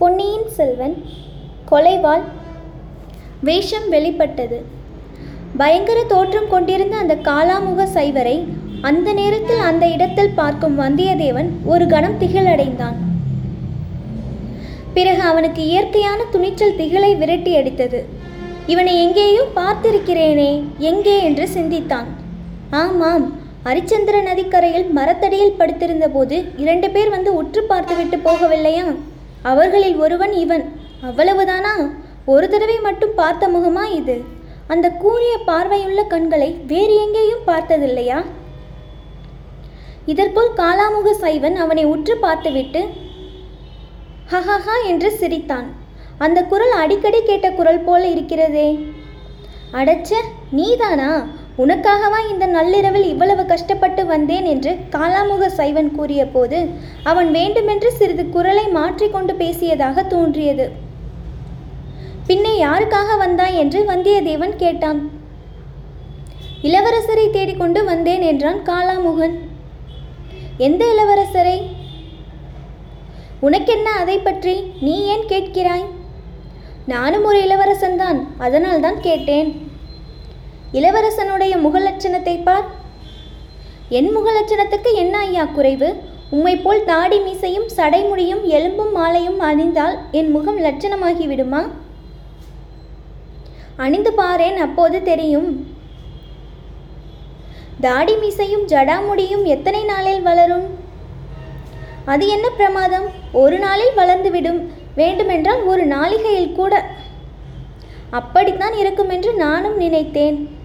பொன்னியின் செல்வன் கொலைவாள். வேஷம் வெளிப்பட்டது. பயங்கர தோற்றம் கொண்டிருந்த அந்த காலாமுக சைவரை அந்த நேரத்தில் அந்த இடத்தில் பார்க்கும் வந்தியத்தேவன் ஒரு கணம் திகிலடைந்தான். பிறகு அவனுக்கு இயற்கையான துணிச்சல் திகிலை விரட்டி அடித்தது. இவனை எங்கேயோ பார்த்திருக்கிறேனே எங்கே? என்று சிந்தித்தான். ஆமாம் அரிச்சந்திர நதிக்கரையில் மரத்தடியில் படுத்திருந்த போது இரண்டு பேர் வந்து உற்று பார்த்துவிட்டு போகவில்லையா? அவர்களில் ஒருவன் இவன். அவ்வளவுதானா? ஒரு தடவை மட்டும் பார்த்த முகமா இது? அந்த கூறிய பார்வையுள்ள கண்களை வேறு எங்கேயும் பார்த்ததில்லையா? இதற்குள் காலாமுக சைவன் அவனை உற்று பார்த்துவிட்டு ஹஹஹா என்று சிரித்தான். அந்த குரல் அடிக்கடி கேட்ட குரல் போல இருக்கிறதே. அடச்ச நீதானா? உனக்காகவா இந்த நள்ளிரவில் இவ்வளவு கஷ்டப்பட்டு வந்தேன் என்று காலாமுக சைவன் கூறிய போது அவன் வேண்டுமென்று சிறிது குரலை மாற்றிக்கொண்டு பேசியதாக தோன்றியது. பின்னே யாருக்காக வந்தாய்? என்று வந்தியத்தேவன் கேட்டான். இளவரசரை தேடிக்கொண்டு வந்தேன் என்றான் காலாமுகன். எந்த இளவரசரை? உனக்கென்ன அதை பற்றி? நீ ஏன் கேட்கிறாய்? நானும் ஒரு இளவரசன்தான் அதனால்தான் கேட்டேன். இளவரசனுடைய முகலட்சணத்தை பார். என் முகலட்சணத்துக்கு என்ன ஐயா குறைவு? உம்மை போல் தாடி மீசையும் சடைமுடியும் எலும்பும் மாலையும் அணிந்தால் என் முகம் லட்சணமாகி விடுமா? அணிந்து பாரேன் அப்போது தெரியும். தாடி மீசையும் ஜடாமுடியும் எத்தனை நாளில் வளரும்? அது என்ன பிரமாதம்? ஒரு நாளில் வளர்ந்துவிடும். வேண்டுமென்றால் ஒரு நாளிகையில் கூட. அப்படித்தான் இருக்கும் என்று நானும் நினைத்தேன்.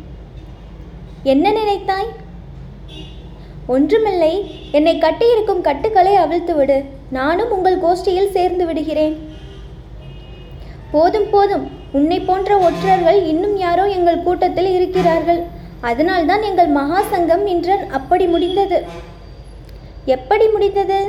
என்ன நினைத்தாய்? ஒன்றுமில்லை. என்னை கட்டியிருக்கும் கட்டுக்களை அவிழ்த்து விடு. நானும் உங்கள் கோஷ்டியில் சேர்ந்து விடுகிறேன். போதும் போதும். உன்னை போன்ற ஒற்றர்கள் இன்னும் யாரோ எங்கள் கூட்டத்தில் இருக்கிறார்கள். அதனால்தான் எங்கள் மகா சங்கம் இன்று அப்படி முடிந்தது. எப்படி முடிந்தது?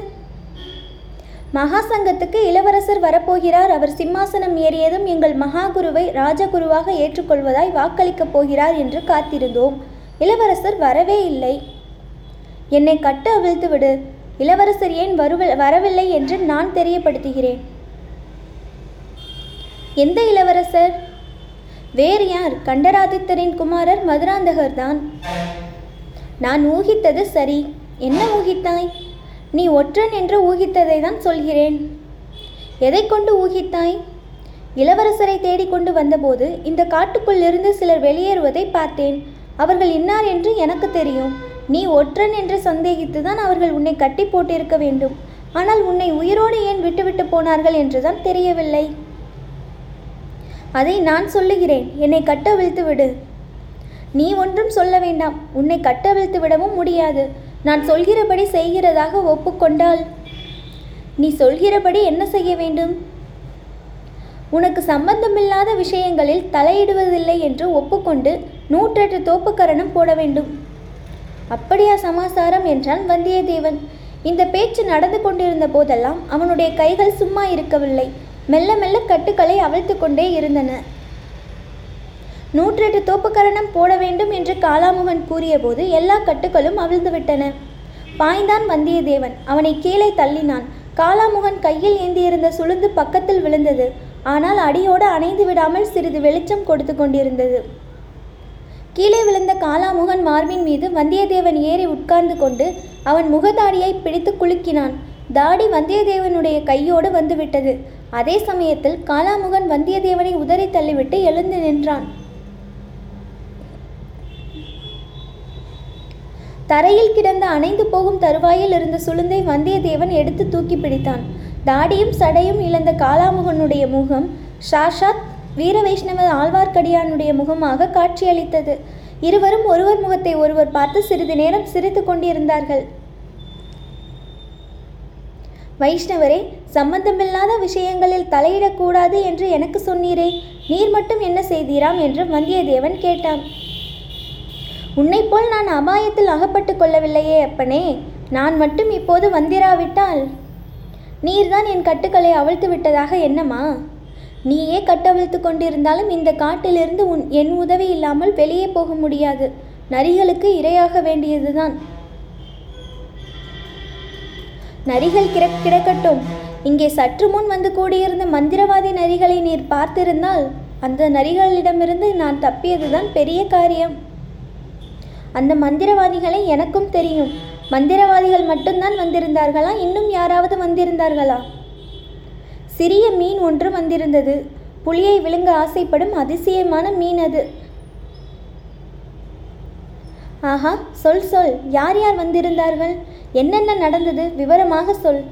மகா சங்கத்துக்கு இளவரசர் வரப்போகிறார். அவர் சிம்மாசனம் ஏறியதும் எங்கள் மகாகுருவை ராஜகுருவாக ஏற்றுக்கொள்வதாய் வாக்களிக்கப் போகிறார் என்று காத்திருந்தோம். இளவரசர் வரவே இல்லை. என்னை கட்டு அவிழ்த்து விடு. இளவரசர் ஏன் வருவ வரவில்லை என்று நான் தெரியப்படுத்துகிறேன். எந்த இளவரசர்? வேறு யார்? கண்டராதித்தரின் குமாரர் மதுராந்தகர் தான் நான் ஊகித்தது சரி. என்ன ஊகித்தாய்? நீ ஒற்றன் என்று ஊகித்ததை தான் சொல்கிறேன். எதை கொண்டு ஊகித்தாய்? இளவரசரை தேடிக்கொண்டு வந்தபோது இந்த காட்டுக்குள் இருந்து சிலர் வெளியேறுவதை பார்த்தேன். அவர்கள் இன்னார் என்று எனக்கு தெரியும். நீ ஒற்றன் என்று சந்தேகித்து தான் அவர்கள் உன்னை கட்டி போட்டிருக்க வேண்டும். ஆனால் உன்னை உயிரோடு ஏன் விட்டுவிட்டு போனார்கள் என்றுதான் தெரியவில்லை. அதை நான் சொல்லுகிறேன். என்னை கட்டவிழ்த்து விடு. நீ ஒன்றும் சொல்ல வேண்டாம். உன்னை கட்டவிழ்த்து விடவும் முடியாது. நான் சொல்கிறபடி செய்கிறதாக ஒப்புக்கொண்டால் நீ சொல்கிறபடி என்ன செய்ய வேண்டும்? உனக்கு சம்பந்தமில்லாத விஷயங்களில் தலையிடுவதில்லை என்று ஒப்புக்கொண்டு நூற்றெட்டு தோப்புக்கரணம் போட வேண்டும். அப்படியா சமாசாரம்? என்றான் வந்தியத்தேவன். இந்த பேச்சு நடந்து கொண்டிருந்த போதெல்லாம் அவனுடைய கைகள் சும்மா இருக்கவில்லை. மெல்ல மெல்ல கட்டுக்களை அவிழ்த்து கொண்டே இருந்தன. நூற்றெட்டு தோப்புக்கரணம் போட வேண்டும் என்று காலாமுகன் கூறியபோது எல்லா கட்டுகளும் அவிழ்ந்துவிட்டன. பாய்ந்தான் வந்தியத்தேவன். அவனை கீழே தள்ளினான். காலாமுகன் கையில் ஏந்தியிருந்த சுளுந்து பக்கத்தில் விழுந்தது. ஆனால் அடியோடு அணைந்து விடாமல் சிறிது வெளிச்சம் கொடுத்து கொண்டிருந்தது. கீழே விழுந்த காலாமுகன் மார்பின் மீது வந்தியத்தேவன் ஏறி உட்கார்ந்து கொண்டு அவன் முகதாடியை பிடித்து குலுக்கினான். தாடி வந்தியத்தேவனுடைய கையோடு வந்துவிட்டது. அதே சமயத்தில் காலாமுகன் வந்தியத்தேவனை உதறி தள்ளிவிட்டு எழுந்து நின்றான். தரையில் கிடந்த அணைந்து போகும் தருவாயில் இருந்த சுளுந்தை வந்தியத்தேவன் எடுத்து தூக்கி பிடித்தான். தாடியும் சடையும் இழந்த காலாமுகனுடைய முகம் ஷாஷாத் வீர வைஷ்ணவ ஆழ்வார்க்கடியானுடைய முகமாக காட்சியளித்தது. இருவரும் ஒருவர் முகத்தை ஒருவர் பார்த்து சிறிது நேரம் சிரித்து கொண்டிருந்தார்கள். வைஷ்ணவரே சம்பந்தமில்லாத விஷயங்களில் தலையிடக்கூடாது என்று எனக்கு சொன்னீரே. நீர் மட்டும் என்ன செய்தீராம் என்று வந்தியத்தேவன் கேட்டான். உன்னைப் போல் நான் அபாயத்தில் அகப்பட்டு கொள்ளவில்லையே அப்பனே. நான் மட்டும் இப்போது வந்திராவிட்டால் நீர்தான் என் கட்டுக்களை அவிழ்த்து விட்டதாக என்னமா நீயே கட்டவிழ்த்து கொண்டிருந்தாலும் இந்த காட்டிலிருந்து உன் என் உதவி இல்லாமல் வெளியே போக முடியாது. நரிகளுக்கு இரையாக வேண்டியதுதான். நரிகள் கிட கிடக்கட்டும். இங்கே சற்று முன் வந்து கூடியிருந்த மந்திரவாதி நரிகளை நீர் பார்த்திருந்தால் அந்த நரிகளிடமிருந்து நான் தப்பியதுதான் பெரிய காரியம். அந்த மந்திரவாதிகளை எனக்கும் தெரியும். மந்திரவாதிகள் மட்டும்தான் வந்திருந்தார்களா? இன்னும் யாராவது வந்திருந்தார்களா? சிறிய மீன் ஒன்று வந்திருந்தது. புலியை விழுங்க ஆசைப்படும் அதிசயமான மீன் அது. ஆஹா சொல் சொல். யார் யார் வந்திருந்தார்கள்? என்னென்ன நடந்தது? விவரமாக சொல்.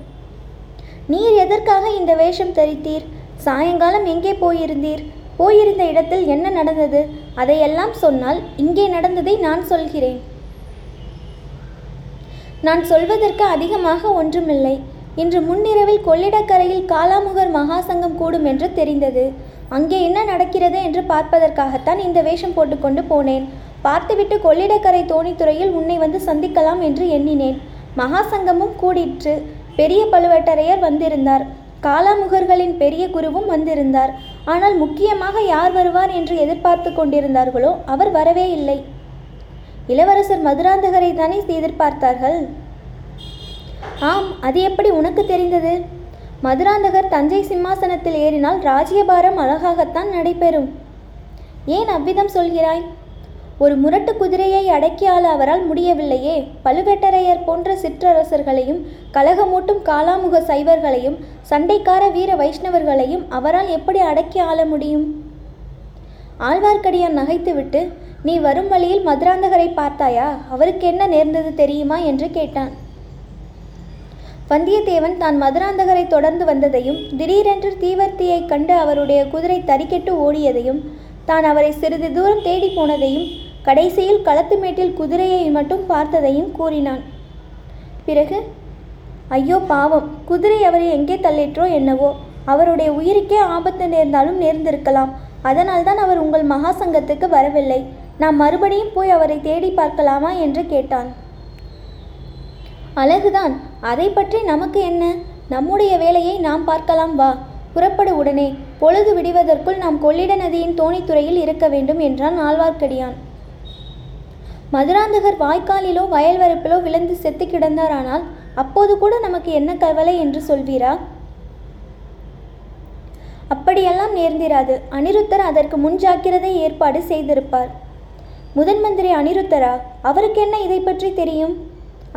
நீர் எதற்காக இந்த வேஷம் தரித்தீர்? சாயங்காலம் எங்கே போயிருந்தீர்? போயிருந்த இடத்தில் என்ன நடந்தது? அதையெல்லாம் சொன்னால் இங்கே நடந்ததை நான் சொல்கிறேன். நான் சொல்வதற்கு அதிகமாக ஒன்றுமில்லை. இன்று முன்னிரவில் கொள்ளிடக்கரையில் காலாமுகர் மகாசங்கம் கூடும் என்று தெரிந்தது. அங்கே என்ன நடக்கிறது என்று பார்ப்பதற்காகத்தான் இந்த வேஷம் போட்டுக்கொண்டு போனேன். பார்த்துவிட்டு கொள்ளிடக்கரை தோணித்துறையில் உன்னை வந்து சந்திக்கலாம் என்று எண்ணினேன். மகாசங்கமும் கூடிற்று. பெரிய பழுவேட்டரையர் வந்திருந்தார். காலாமுகர்களின் பெரிய குருவும் வந்திருந்தார். ஆனால் முக்கியமாக யார் வருவார் என்று எதிர்பார்த்து கொண்டிருந்தார்களோ அவர் வரவே இல்லை. இளவரசர் மதுராந்தகரை தானே எதிர்பார்த்தார்கள்? ஆம் அது எப்படி உனக்கு தெரிந்தது? மதுராந்தகர் தஞ்சை சிம்மாசனத்தில் ஏறினால் ராஜ்யபாரம் அழகாகத்தான் நடைபெறும். ஏன் அவ்விதம் சொல்கிறாய்? ஒரு முரட்டு குதிரையை அடக்கி ஆள அவரால் முடியவில்லையே. பழுவேட்டரையர் போன்ற சிற்றரசர்களையும் கலகமூட்டும் காலாமுக சைவர்களையும் சண்டைக்கார வீர வைஷ்ணவர்களையும் அவரால் எப்படி அடக்கி ஆள முடியும்? ஆழ்வார்க்கடியான் நகைத்துவிட்டு நீ வரும் வழியில் மதுராந்தகரை பார்த்தாயா? அவருக்கு என்ன நேர்ந்தது தெரியுமா? என்று கேட்டான். வந்தியத்தேவன் தான் மதுராந்தகரை தொடர்ந்து வந்ததையும் திடீரென்று தீவர்த்தியை கண்டு அவருடைய குதிரை தறிக்கெட்டு ஓடியதையும் தான் அவரை சிறிது தூரம் தேடி போனதையும் கடைசியில் களத்துமேட்டில் குதிரையை மட்டும் பார்த்ததையும் கூறினான். பிறகு ஐயோ பாவம் குதிரை அவரை எங்கே தள்ளிற்றோ என்னவோ அவருடைய உயிருக்கே ஆபத்து நேர்ந்தாலும் நேர்ந்திருக்கலாம். அதனால்தான் அவர் உங்கள் மகாசங்கத்துக்கு வரவில்லை. நாம் மறுபடியும் போய் அவரை தேடி பார்க்கலாமா? என்று கேட்டான். அழகுதான் அதை பற்றி நமக்கு என்ன? நம்முடைய வேலையை நாம் பார்க்கலாம் வா. புறப்படு உடனே. பொழுது விடுவதற்குள் நாம் கொள்ளிட நதியின் தோணித்துறையில் இருக்க வேண்டும் என்றான் ஆழ்வார்க்கடியான். மதுராந்தகர் வாய்க்காலிலோ வயல்வரப்பிலோ விழுந்து செத்து கிடந்தாரானால் அப்போது கூட நமக்கு என்ன கவலை என்று சொல்வீரா? அப்படியெல்லாம் நேர்ந்திராது. அனிருத்தர் அதற்கு முன்ஜாக்கிரதை ஏற்பாடு செய்திருப்பார். முதன் மந்திரி அனிருத்தரா அவருக்கு என்ன இதை பற்றி தெரியும்?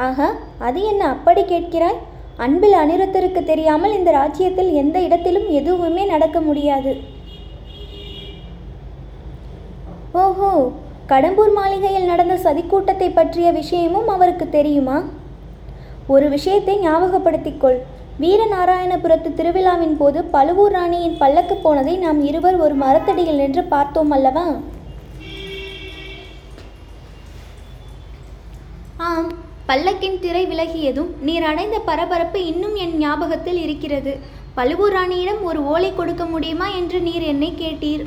ஆஹா அது என்ன அப்படி கேட்கிறாய்? அன்பில் அனிருத்தருக்கு தெரியாமல் இந்த ராஜ்யத்தில் எந்த இடத்திலும் எதுவுமே நடக்க முடியாது. ஓஹோ கடம்பூர் மாளிகையில் நடந்த சதிக்கூட்டத்தை பற்றிய விஷயமும் அவருக்கு தெரியுமா? ஒரு விஷயத்தை ஞாபகப்படுத்திக்கொள் வீரநாராயணபுரத்து திருவிழாவின் போது பழுவூர் ராணியின் பல்லக்கு போனதை நாம் இருவர் ஒரு மரத்தடியில் நின்று பார்த்தோம் அல்லவா? பல்லக்கின் திரை விலகியதும் நீர் அடைந்த பரபரப்பு இன்னும் என் ஞாபகத்தில் இருக்கிறது. பழுவூர் ராணியிடம் ஒரு ஓலை கொடுக்க முடியுமா என்று நீர் என்னை கேட்டீர்.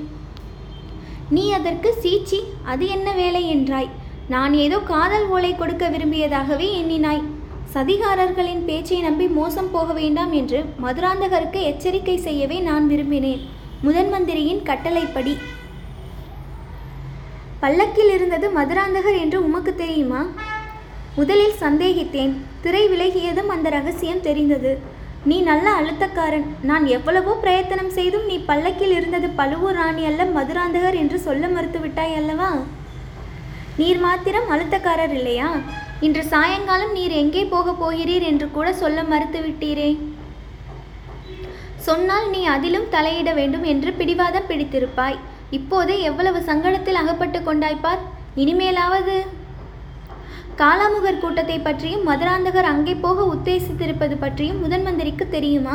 நீ அதற்கு சீச்சி அது என்ன வேலை என்றாய். நான் ஏதோ காதல் ஓலை கொடுக்க விரும்பியதாகவே எண்ணினாய். சதிகாரர்களின் பேச்சை நம்பி மோசம் போக வேண்டாம் என்று மதுராந்தகருக்கு எச்சரிக்கை செய்யவே நான் விரும்பினேன். முதன் மந்திரியின் கட்டளைப்படி. பல்லக்கில் இருந்தது மதுராந்தகர் என்று உமக்கு தெரியுமா? முதலில் சந்தேகித்தேன். திரை விலகியதும் அந்த ரகசியம் தெரிந்தது. நீ நல்ல அழுத்தக்காரன். நான் எவ்வளவோ பிரயத்தனம் செய்தும் நீ பல்லக்கில் இருந்தது பழுவூர் ராணி அல்ல மதுராந்தகர் என்று சொல்ல மறுத்துவிட்டாய் அல்லவா? நீர் மாத்திரம் அழுத்தக்காரர் இல்லையா? இன்று சாயங்காலம் நீர் எங்கே போகப் போகிறீர் என்று கூட சொல்ல மறுத்துவிட்டீரே. சொன்னால் நீ அதிலும் தலையிட வேண்டும் என்று பிடிவாதம் பிடித்திருப்பாய். இப்போதே எவ்வளவு சங்கடத்தில் அகப்பட்டு கொண்டாய்ப்பார் இனிமேலாவது காலாமுகர் கூட்டத்தை பற்றியும் மதுராந்தகர் அங்கே போக உத்தேசித்திருப்பது பற்றியும் முதன் மந்திரிக்கு தெரியுமா?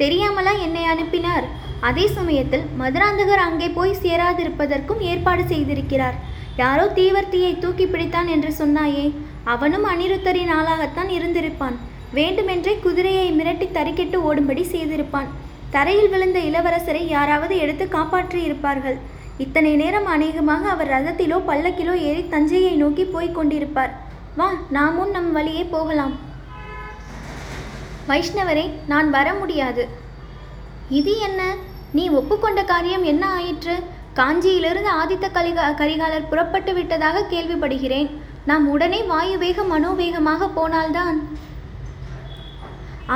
தெரியாமலா என்னை அனுப்பினார்? அதே சமயத்தில் மதுராந்தகர் அங்கே போய் சேராதிருப்பதற்கும் ஏற்பாடு செய்திருக்கிறார். யாரோ தீவர்த்தியை தூக்கி பிடித்தான் என்று சொன்னாயே அவனும் அனிருத்தரின் ஆளாகத்தான் இருந்திருப்பான். வேண்டுமென்றே குதிரையை மிரட்டி தறிக்கெட்டு ஓடும்படி செய்திருப்பான். தரையில் விழுந்த இளவரசரை யாராவது எடுத்து காப்பாற்றியிருப்பார்கள். இத்தனை நேரம் அநேகமாக அவர் ரதத்திலோ பல்லக்கிலோ ஏறி தஞ்சையை நோக்கி போய்க் கொண்டிருப்பார். வா நாமும் நம் வழியே போகலாம். வைஷ்ணவரே நான் வர முடியாது. இது என்ன? நீ ஒப்புக்கொண்ட காரியம் என்ன ஆயிற்று? காஞ்சியிலிருந்து ஆதித்த கலிகா கரிகாலர் புறப்பட்டு விட்டதாக கேள்விப்படுகிறேன். நாம் உடனே வாயு வேக மனோவேகமாக போனால்தான்.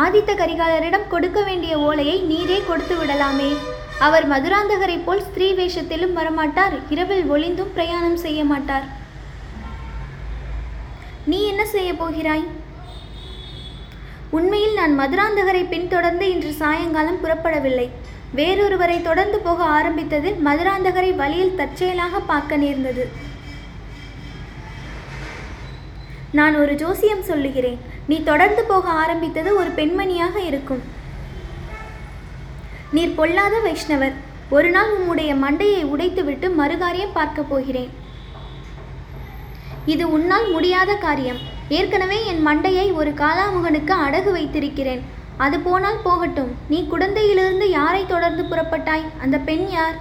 ஆதித்த கரிகாலரிடம் கொடுக்க வேண்டிய ஓலையை நீரே கொடுத்து விடலாமே. அவர் மதுராந்தகரைப் போல் ஸ்திரீ வேஷத்திலும் வரமாட்டார். இரவில் ஒளிந்தும் பிரயாணம் செய்ய மாட்டார். நீ என்ன செய்ய போகிறாய்? உண்மையில் நான் மதுராந்தகரை பின்தொடர்ந்து இன்று சாயங்காலம் புறப்படவில்லை. வேறொருவரை தொடர்ந்து போக ஆரம்பித்ததில் மதுராந்தகரை வழியில் தற்செயலாக பார்க்க நேர்ந்தது. நான் ஒரு ஜோசியம் சொல்லுகிறேன். நீ தொடர்ந்து போக ஆரம்பித்தது ஒரு பெண்மணியாக இருக்கும். நீர் பொல்லாத வைஷ்ணவர் ஒரு நாள் உம்முடைய மண்டையை உடைத்துவிட்டு மறுகாரியம் பார்க்கப் போகிறேன். இது உன்னால் முடியாத காரியம். ஏற்கனவே என் மண்டையை ஒரு காலாமுகனுக்கு அடகு வைத்திருக்கிறேன். அது போனால் போகட்டும். நீ குடந்தையிலிருந்து யாரை தொடர்ந்து புறப்பட்டாய்? அந்த பெண் யார்?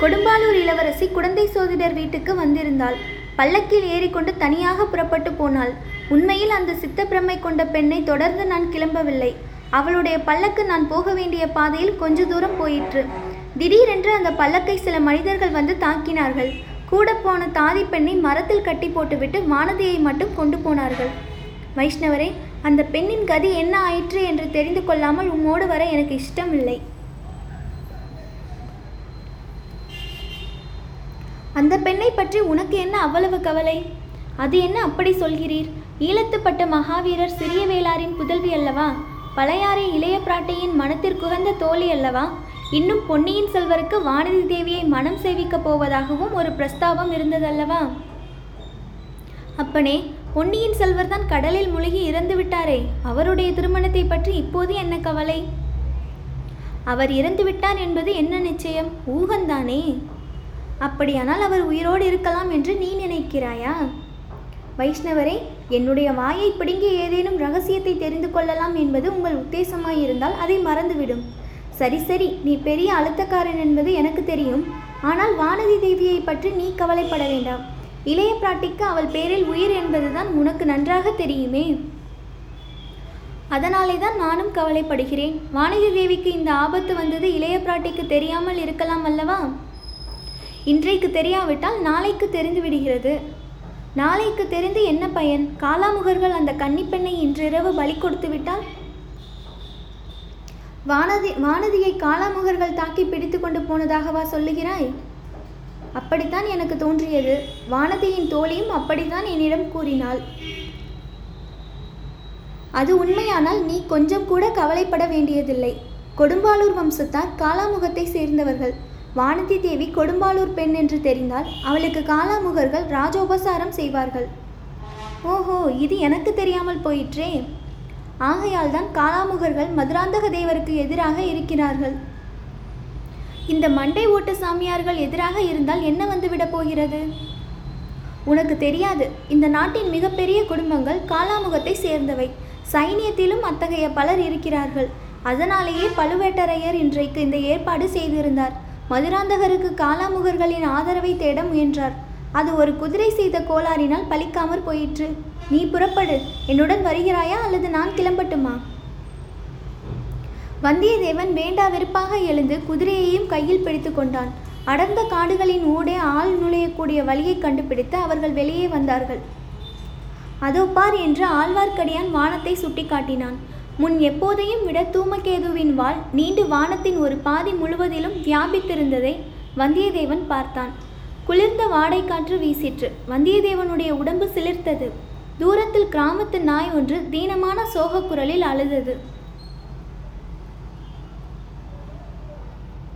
கொடும்பாலூர் இளவரசி குடந்தை சோதிடர் வீட்டுக்கு வந்திருந்தாள். பல்லக்கில் ஏறிக்கொண்டு தனியாக புறப்பட்டு போனாள். உண்மையில் அந்த சித்தப்பிரமை கொண்ட பெண்ணை தொடர்ந்து நான் கிளம்பவில்லை. அவளுடைய பல்லக்கு நான் போக வேண்டிய பாதையில் கொஞ்ச தூரம் போயிற்று. திடீரென்று அந்த பல்லக்கை சில மனிதர்கள் வந்து தாக்கினார்கள். கூட போன தாதி பெண்ணை மரத்தில் கட்டி போட்டுவிட்டு வானதியை மட்டும் கொண்டு போனார்கள். வைஷ்ணவரே அந்த பெண்ணின் கதி என்ன ஆயிற்று என்று தெரிந்து கொள்ளாமல் உம்மோடு வர எனக்கு இஷ்டமில்லை. அந்த பெண்ணை பற்றி உனக்கு என்ன அவ்வளவு கவலை? அது என்ன அப்படி சொல்கிறீர்? ஈழத்துப்பட்ட மகாவீரர் சிறிய வேளாரின் புதல்வி அல்லவா? பழையாறை இளைய பிராட்டியின் மனத்திற்குகந்த தோழி அல்லவா? இன்னும் பொன்னியின் செல்வருக்கு வானதி தேவியை மனம் சேவிக்கப் போவதாகவும் ஒரு பிரஸ்தாபம் இருந்ததல்லவா? அப்பனே பொன்னியின் செல்வர் தான் கடலில் முழுகி இறந்து விட்டாரே. அவருடைய திருமணத்தை பற்றி இப்போது என்ன கவலை? அவர் இறந்து விட்டார் என்பது என்ன நிச்சயம்? ஊகந்தானே? அப்படியானால் அவர் உயிரோடு இருக்கலாம் என்று நீ நினைக்கிறாயா? வைஷ்ணவரே என்னுடைய வாயை பிடுங்கி ஏதேனும் ரகசியத்தை தெரிந்து கொள்ளலாம் என்பது உங்கள் உத்தேசமாயிருந்தால் அதை மறந்துவிடும். சரி சரி நீ பெரிய அழுத்தக்காரன் என்பது எனக்கு தெரியும். ஆனால் வானதி தேவியை பற்றி நீ கவலைப்பட வேண்டாம். இளைய பிராட்டிக்கு அவள் பேரில் உயிர் என்பதுதான் உனக்கு நன்றாக தெரியுமே. அதனாலே தான் நானும் கவலைப்படுகிறேன். வானதி தேவிக்கு இந்த ஆபத்து வந்தது இளைய பிராட்டிக்கு தெரியாமல் இருக்கலாம் அல்லவா? இன்றைக்கு தெரியாவிட்டால் நாளைக்கு தெரிந்து விடுகிறது நாளைக்கு தெரிந்து என்ன பயன்? காலாமுகர்கள் அந்த கன்னிப்பெண்ணை இன்றிரவு பலி கொடுத்து விட்டால்? வானதி வானதியை காலாமுகர்கள் தாக்கி பிடித்து கொண்டு போனதாகவா சொல்லுகிறாய்? அப்படித்தான் எனக்கு தோன்றியது. வானதியின் தோழியும் அப்படித்தான் என்னிடம் கூறினாள். அது உண்மையானால் நீ கொஞ்சம் கூட கவலைப்பட வேண்டியதில்லை. கொடும்பாலூர் வம்சத்தார் காலாமுகத்தை சேர்ந்தவர்கள். வானதி தேவி கொடும்பாலூர் பெண் என்று தெரிந்தால் அவளுக்கு காலாமுகர்கள் ராஜோபசாரம் செய்வார்கள். ஓஹோ இது எனக்கு தெரியாமல் போயிற்றே. ஆகையால் தான் காலாமுகர்கள் மதுராந்தக தேவருக்கு எதிராக இருக்கிறார்கள். இந்த மண்டை ஓட்ட சாமியார்கள் எதிராக இருந்தால் என்ன வந்துவிடப் போகிறது? உனக்கு தெரியாது இந்த நாட்டின் மிகப்பெரிய குடும்பங்கள் காலாமுகத்தை சேர்ந்தவை. சைனியத்திலும் அத்தகைய பலர் இருக்கிறார்கள். அதனாலேயே பழுவேட்டரையர் இன்றைக்கு இந்த ஏற்பாடு செய்திருந்தார். மதுராந்தகருக்கு காலாமுகர்களின் ஆதரவை தேட முயன்றார். அது ஒரு குதிரை செய்த கோளாறினால் பலிக்காமற் போயிற்று. நீ புறப்படு. என்னுடன் வருகிறாயா அல்லது நான் கிளம்பட்டுமா? வந்தியத்தேவன் வேண்டா வெறுப்பாக எழுந்து குதிரையையும் கையில் பிடித்து கொண்டான். அடர்ந்த காடுகளின் ஊடே ஆள் நுழையக்கூடிய வழியை கண்டுபிடித்து அவர்கள் வெளியே வந்தார்கள். அதோ பார் என்று ஆழ்வார்க்கடியான் வானத்தை சுட்டிக்காட்டினான். முன் எப்போதையும் விட தூமகேதுவின் வாள் நீண்டு வானத்தின் ஒரு பாதி முழுவதிலும் வியாபித்திருந்ததை வந்தியத்தேவன் பார்த்தான். குளிர்ந்த வாடை காற்று வீசிற்று. வந்தியத்தேவனுடைய உடம்பு சிலிர்த்தது. தூரத்தில் கிராமத்து நாய் ஒன்று தீனமான சோகக் குரலில் அழுதது.